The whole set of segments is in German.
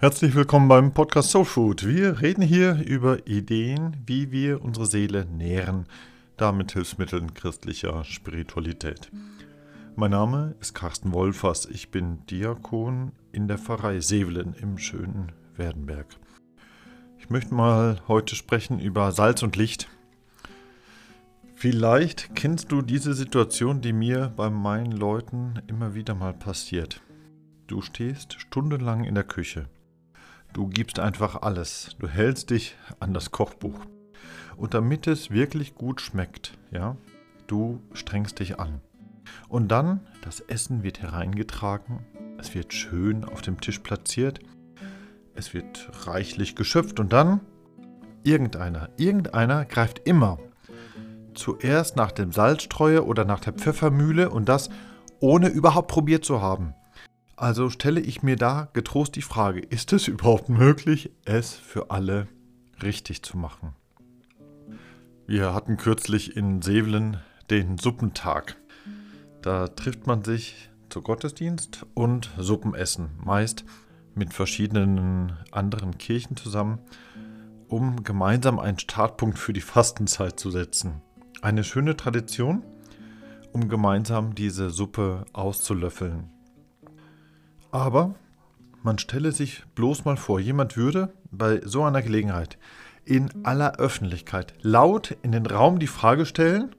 Herzlich willkommen beim Podcast Soul Food. Wir reden hier über Ideen, wie wir unsere Seele nähren, damit Hilfsmitteln christlicher Spiritualität. Mein Name ist Carsten Wolfers. Ich bin Diakon in der Pfarrei Sevelen im schönen Werdenberg. Ich möchte mal heute sprechen über Salz und Licht. Vielleicht kennst du diese Situation, die mir bei meinen Leuten immer wieder mal passiert. Du stehst stundenlang in der Küche. Du gibst einfach alles. Du hältst dich an das Kochbuch. Und damit es wirklich gut schmeckt, ja, du strengst dich an. Und dann, das Essen wird hereingetragen, es wird schön auf dem Tisch platziert, es wird reichlich geschöpft und dann irgendeiner, irgendeiner greift immer zuerst nach dem Salzstreuer oder nach der Pfeffermühle und das ohne überhaupt probiert zu haben. Also stelle ich mir da getrost die Frage, ist es überhaupt möglich, es für alle richtig zu machen? Wir hatten kürzlich in Sevelen den Suppentag. Da trifft man sich zu Gottesdienst und Suppenessen, meist mit verschiedenen anderen Kirchen zusammen, um gemeinsam einen Startpunkt für die Fastenzeit zu setzen. Eine schöne Tradition, um gemeinsam diese Suppe auszulöffeln. Aber man stelle sich bloß mal vor, jemand würde bei so einer Gelegenheit in aller Öffentlichkeit laut in den Raum die Frage stellen,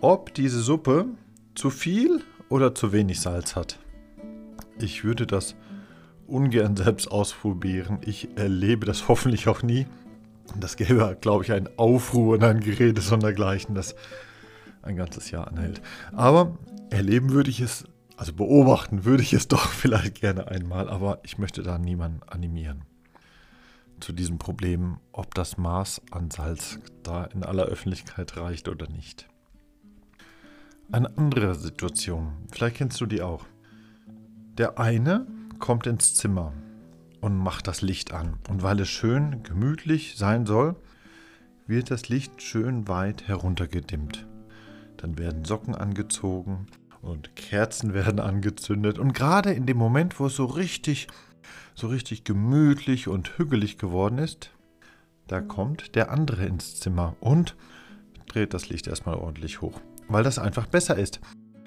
ob diese Suppe zu viel oder zu wenig Salz hat. Ich würde das ungern selbst ausprobieren. Ich erlebe das hoffentlich auch nie. Das gäbe, glaube ich, einen Aufruhr und ein Gerede sondergleichen, das ein ganzes Jahr anhält. Aber erleben würde ich es, also beobachten würde ich es doch vielleicht gerne einmal, aber ich möchte da niemanden animieren zu diesem Problem, ob das Maß an Salz da in aller Öffentlichkeit reicht oder nicht. Eine andere Situation, vielleicht kennst du die auch. Der eine kommt ins Zimmer und macht das Licht an. Und weil es schön gemütlich sein soll, wird das Licht schön weit heruntergedimmt. Dann werden Socken angezogen und Kerzen werden angezündet. Und gerade in dem Moment, wo es so richtig, so richtig gemütlich und hügelig geworden ist, da kommt der andere ins Zimmer und dreht das Licht erstmal ordentlich hoch. Weil das einfach besser ist,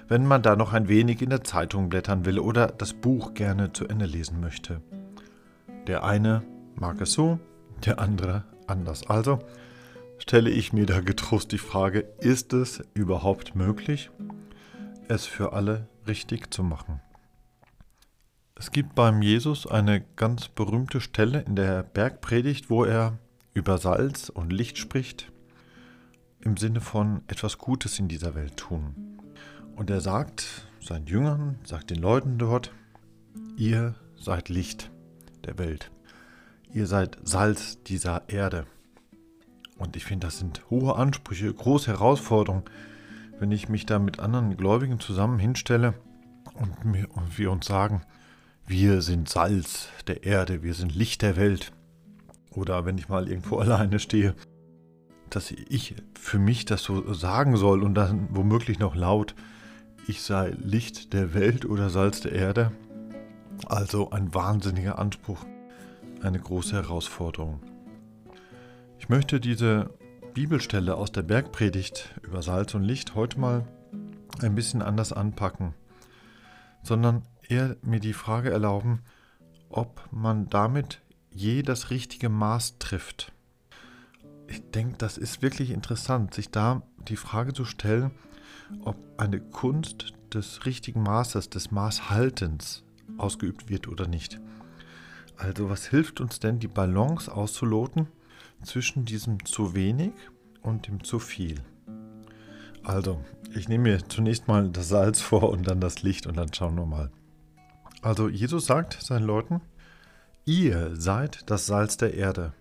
wenn man da noch ein wenig in der Zeitung blättern will oder das Buch gerne zu Ende lesen möchte. Der eine mag es so, der andere anders. Also stelle ich mir da getrost die Frage, ist es überhaupt möglich, es für alle richtig zu machen? Es gibt beim Jesus eine ganz berühmte Stelle in der Bergpredigt, wo er über Salz und Licht spricht, im Sinne von etwas Gutes in dieser Welt tun. Und er sagt seinen Jüngern, sagt den Leuten dort, ihr seid Licht der Welt. Ihr seid Salz dieser Erde. Und ich finde, das sind hohe Ansprüche, große Herausforderungen, wenn ich mich da mit anderen Gläubigen zusammen hinstelle und, wir uns sagen, wir sind Salz der Erde, wir sind Licht der Welt. Oder wenn ich mal irgendwo alleine stehe, dass ich für mich das so sagen soll und dann womöglich noch laut, ich sei Licht der Welt oder Salz der Erde. Also ein wahnsinniger Anspruch, eine große Herausforderung. Ich möchte diese Bibelstelle aus der Bergpredigt über Salz und Licht heute mal ein bisschen anders anpacken, sondern eher mir die Frage erlauben, ob man damit je das richtige Maß trifft. Ich denke, das ist wirklich interessant, sich da die Frage zu stellen, ob eine Kunst des richtigen Maßes, des Maßhaltens ausgeübt wird oder nicht. Also was hilft uns denn, die Balance auszuloten zwischen diesem zu wenig und dem zu viel? Also, ich nehme mir zunächst mal das Salz vor und dann das Licht und dann schauen wir mal. Also, Jesus sagt seinen Leuten, ihr seid das Salz der Erde.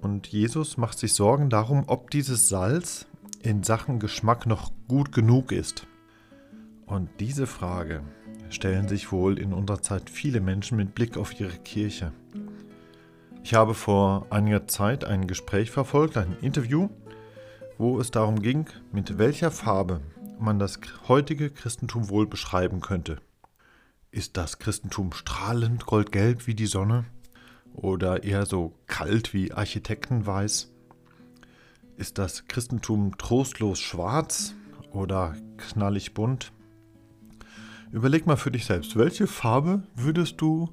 Und Jesus macht sich Sorgen darum, ob dieses Salz in Sachen Geschmack noch gut genug ist. Und diese Frage stellen sich wohl in unserer Zeit viele Menschen mit Blick auf ihre Kirche. Ich habe vor einiger Zeit ein Gespräch verfolgt, ein Interview, wo es darum ging, mit welcher Farbe man das heutige Christentum wohl beschreiben könnte. Ist das Christentum strahlend goldgelb wie die Sonne? Oder eher so kalt wie Architektenweiß? Ist das Christentum trostlos schwarz oder knallig bunt? Überleg mal für dich selbst, welche Farbe würdest du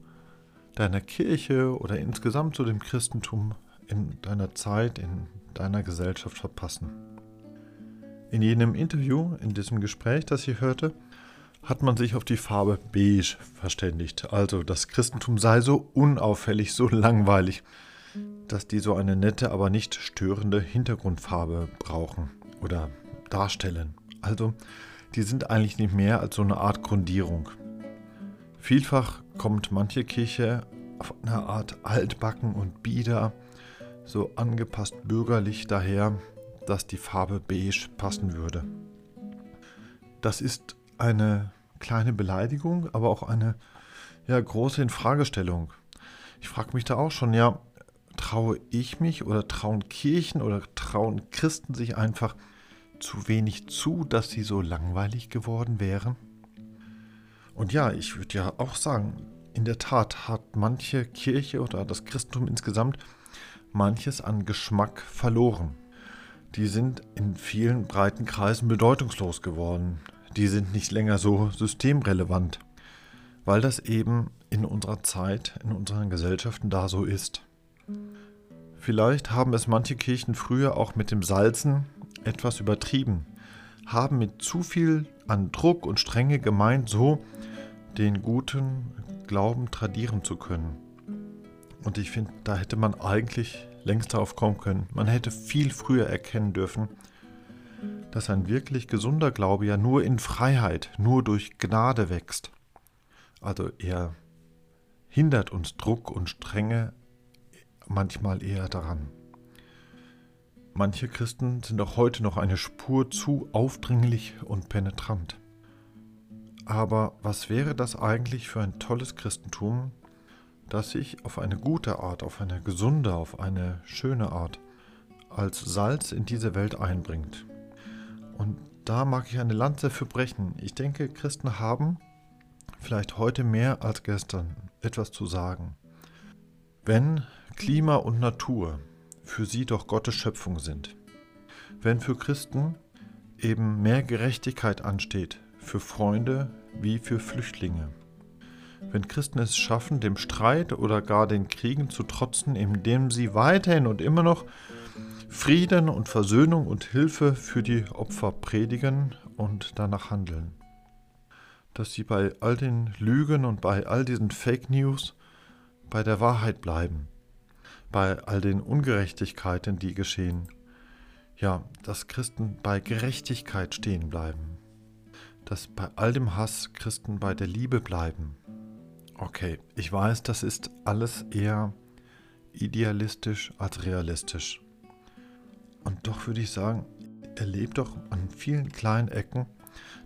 deiner Kirche oder insgesamt zu dem Christentum in deiner Zeit, in deiner Gesellschaft verpassen? In jenem Interview, in diesem Gespräch, das ich hörte, hat man sich auf die Farbe beige verständigt. Also das Christentum sei so unauffällig, so langweilig, dass die so eine nette, aber nicht störende Hintergrundfarbe brauchen oder darstellen. Also die sind eigentlich nicht mehr als so eine Art Grundierung. Vielfach kommt manche Kirche auf eine Art altbacken und bieder, so angepasst bürgerlich daher, dass die Farbe beige passen würde. Das ist eine kleine Beleidigung, aber auch eine ja, große Infragestellung. Ich frage mich da auch schon, ja, traue ich mich oder trauen Kirchen oder trauen Christen sich einfach zu wenig zu, dass sie so langweilig geworden wären? Und ja, ich würde ja auch sagen, in der Tat hat manche Kirche oder das Christentum insgesamt manches an Geschmack verloren. Die sind in vielen breiten Kreisen bedeutungslos geworden die sind nicht länger so systemrelevant, weil das eben in unserer Zeit, in unseren Gesellschaften da so ist. Vielleicht haben es manche Kirchen früher auch mit dem Salzen etwas übertrieben, haben mit zu viel an Druck und Strenge gemeint, so den guten Glauben tradieren zu können. Und ich finde, da hätte man eigentlich längst darauf kommen können. Man hätte viel früher erkennen dürfen, dass ein wirklich gesunder Glaube ja nur in Freiheit, nur durch Gnade wächst. Also er hindert uns Druck und Strenge manchmal eher daran. Manche Christen sind auch heute noch eine Spur zu aufdringlich und penetrant. Aber was wäre das eigentlich für ein tolles Christentum, das sich auf eine gute Art, auf eine gesunde, auf eine schöne Art als Salz in diese Welt einbringt? Und da mag ich eine Lanze für brechen. Ich denke, Christen haben vielleicht heute mehr als gestern etwas zu sagen. Wenn Klima und Natur für sie doch Gottes Schöpfung sind, wenn für Christen eben mehr Gerechtigkeit ansteht, für Freunde wie für Flüchtlinge, wenn Christen es schaffen, dem Streit oder gar den Kriegen zu trotzen, indem sie weiterhin und immer noch Frieden und Versöhnung und Hilfe für die Opfer predigen und danach handeln. Dass sie bei all den Lügen und bei all diesen Fake News bei der Wahrheit bleiben, bei all den Ungerechtigkeiten, die geschehen. Ja, dass Christen bei Gerechtigkeit stehen bleiben. Dass bei all dem Hass Christen bei der Liebe bleiben. Okay, ich weiß, das ist alles eher idealistisch als realistisch. Und doch würde ich sagen, erlebt doch an vielen kleinen Ecken,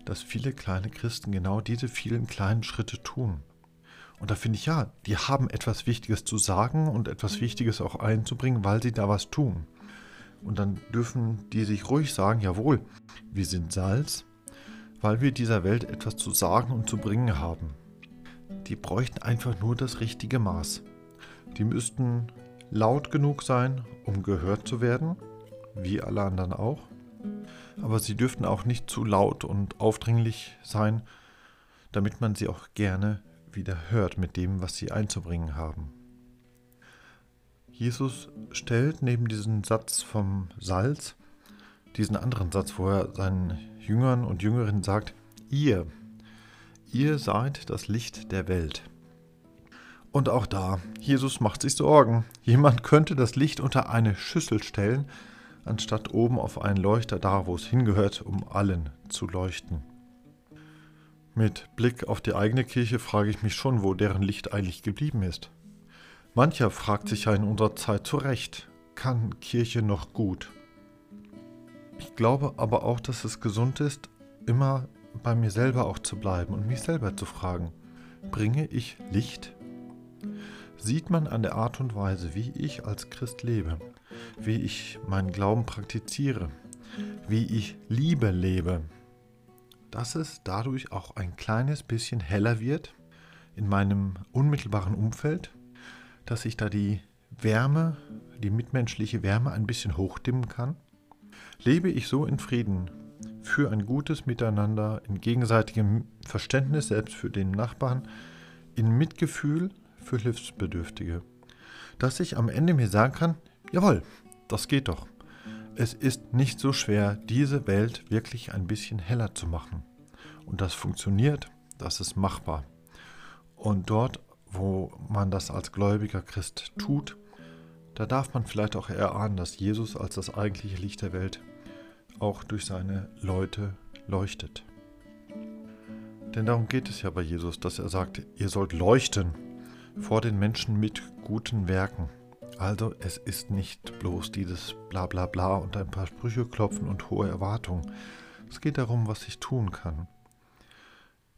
dass viele kleine Christen genau diese vielen kleinen Schritte tun. Und da finde ich ja, die haben etwas Wichtiges zu sagen und etwas Wichtiges auch einzubringen, weil sie da was tun. Und dann dürfen die sich ruhig sagen, jawohl, wir sind Salz, weil wir dieser Welt etwas zu sagen und zu bringen haben. Die bräuchten einfach nur das richtige Maß. Die müssten laut genug sein, um gehört zu werden, wie alle anderen auch. Aber sie dürften auch nicht zu laut und aufdringlich sein, damit man sie auch gerne wieder hört mit dem, was sie einzubringen haben. Jesus stellt neben diesen Satz vom Salz diesen anderen Satz, wo er seinen Jüngern und Jüngerinnen sagt, ihr, ihr seid das Licht der Welt. Und auch da, Jesus macht sich Sorgen. Jemand könnte das Licht unter eine Schüssel stellen, anstatt oben auf einen Leuchter da, wo es hingehört, um allen zu leuchten. Mit Blick auf die eigene Kirche frage ich mich schon, wo deren Licht eigentlich geblieben ist. Mancher fragt sich ja in unserer Zeit zu Recht, kann Kirche noch gut? Ich glaube aber auch, dass es gesund ist, immer bei mir selber auch zu bleiben und mich selber zu fragen, bringe ich Licht? Sieht man an der Art und Weise, wie ich als Christ lebe, wie ich meinen Glauben praktiziere, wie ich Liebe lebe, dass es dadurch auch ein kleines bisschen heller wird in meinem unmittelbaren Umfeld, dass ich da die Wärme, die mitmenschliche Wärme ein bisschen hochdimmen kann? Lebe ich so in Frieden für ein gutes Miteinander, in gegenseitigem Verständnis selbst für den Nachbarn, in Mitgefühl für Hilfsbedürftige, dass ich am Ende mir sagen kann, jawohl, das geht doch. Es ist nicht so schwer, diese Welt wirklich ein bisschen heller zu machen. Und das funktioniert, das ist machbar. Und dort, wo man das als gläubiger Christ tut, da darf man vielleicht auch erahnen, dass Jesus als das eigentliche Licht der Welt auch durch seine Leute leuchtet. Denn darum geht es ja bei Jesus, dass er sagt, ihr sollt leuchten vor den Menschen mit guten Werken. Also es ist nicht bloß dieses Blablabla bla bla und ein paar Sprüche klopfen und hohe Erwartungen. Es geht darum, was ich tun kann.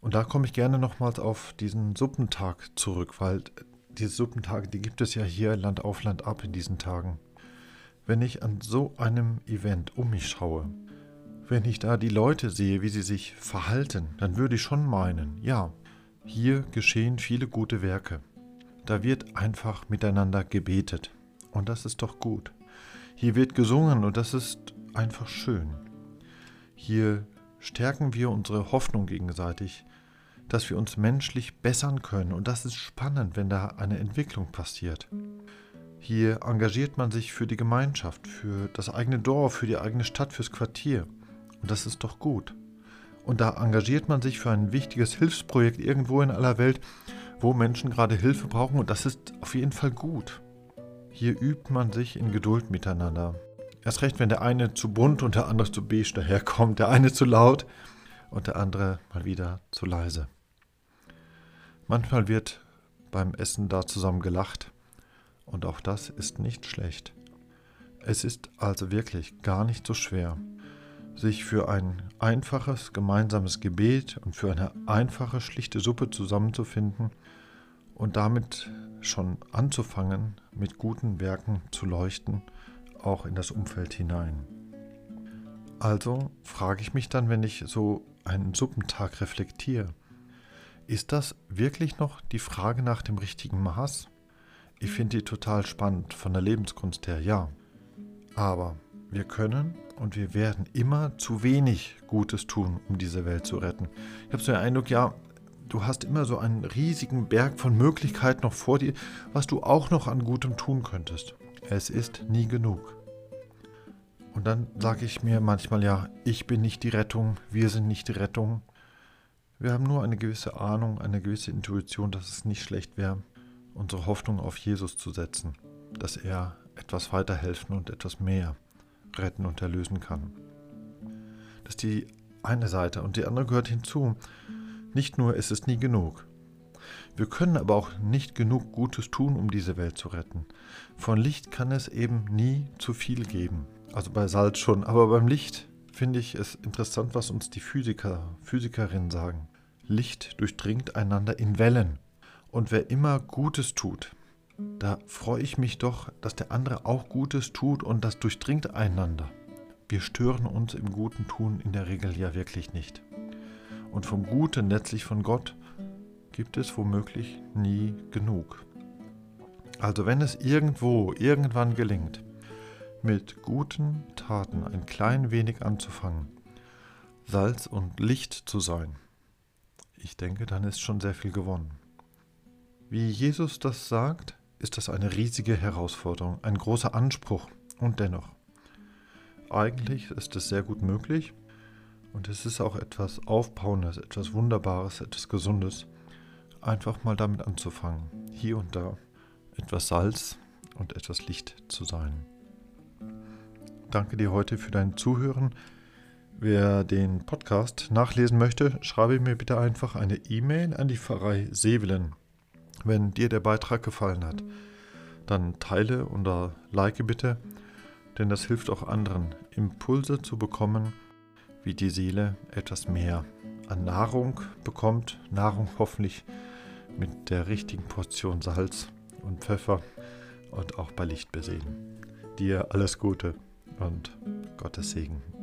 Und da komme ich gerne nochmals auf diesen Suppentag zurück, weil diese Suppentage, die gibt es ja hier Land auf Land ab in diesen Tagen. Wenn ich an so einem Event um mich schaue, wenn ich da die Leute sehe, wie sie sich verhalten, dann würde ich schon meinen, ja, hier geschehen viele gute Werke. Da wird einfach miteinander gebetet. Und das ist doch gut. Hier wird gesungen und das ist einfach schön. Hier stärken wir unsere Hoffnung gegenseitig, dass wir uns menschlich bessern können. Und das ist spannend, wenn da eine Entwicklung passiert. Hier engagiert man sich für die Gemeinschaft, für das eigene Dorf, für die eigene Stadt, fürs Quartier. Und das ist doch gut. Und da engagiert man sich für ein wichtiges Hilfsprojekt irgendwo in aller Welt wo Menschen gerade Hilfe brauchen und das ist auf jeden Fall gut. Hier übt man sich in Geduld miteinander. Erst recht, wenn der eine zu bunt und der andere zu beige daherkommt, der eine zu laut und der andere mal wieder zu leise. Manchmal wird beim Essen da zusammen gelacht und auch das ist nicht schlecht. Es ist also wirklich gar nicht so schwer, sich für ein einfaches gemeinsames Gebet und für eine einfache, schlichte Suppe zusammenzufinden und damit schon anzufangen, mit guten Werken zu leuchten, auch in das Umfeld hinein. Also frage ich mich dann, wenn ich so einen Suppentag reflektiere, ist das wirklich noch die Frage nach dem richtigen Maß? Ich finde die total spannend von der Lebenskunst her, ja. Aber wir können und wir werden immer zu wenig Gutes tun, um diese Welt zu retten. Ich habe so den Eindruck, ja, du hast immer so einen riesigen Berg von Möglichkeiten noch vor dir, was du auch noch an Gutem tun könntest. Es ist nie genug. Und dann sage ich mir manchmal, ja, ich bin nicht die Rettung, wir sind nicht die Rettung. Wir haben nur eine gewisse Ahnung, eine gewisse Intuition, dass es nicht schlecht wäre, unsere Hoffnung auf Jesus zu setzen, dass er etwas weiterhelfen und etwas mehr retten und erlösen kann. Das ist die eine Seite und die andere gehört hinzu. Nicht nur ist es nie genug. Wir können aber auch nicht genug Gutes tun, um diese Welt zu retten. Von Licht kann es eben nie zu viel geben. Also bei Salz schon, aber beim Licht finde ich es interessant, was uns die Physiker, Physikerinnen sagen. Licht durchdringt einander in Wellen. Und wer immer Gutes tut, da freue ich mich doch, dass der andere auch Gutes tut und das durchdringt einander. Wir stören uns im guten Tun in der Regel ja wirklich nicht. Und vom Guten, letztlich von Gott, gibt es womöglich nie genug. Also wenn es irgendwo, irgendwann gelingt, mit guten Taten ein klein wenig anzufangen, Salz und Licht zu sein, ich denke, dann ist schon sehr viel gewonnen. Wie Jesus das sagt, ist das eine riesige Herausforderung, ein großer Anspruch und dennoch. Eigentlich ist es sehr gut möglich und es ist auch etwas Aufbauendes, etwas Wunderbares, etwas Gesundes, einfach mal damit anzufangen, hier und da etwas Salz und etwas Licht zu sein. Danke dir heute für dein Zuhören. Wer den Podcast nachlesen möchte, schreibe mir bitte einfach eine E-Mail an die Pfarrei Sevelen wenn dir der Beitrag gefallen hat, dann teile oder like bitte, denn das hilft auch anderen, Impulse zu bekommen, wie die Seele etwas mehr an Nahrung bekommt. Nahrung hoffentlich mit der richtigen Portion Salz und Pfeffer und auch bei Licht besehen. Dir alles Gute und Gottes Segen.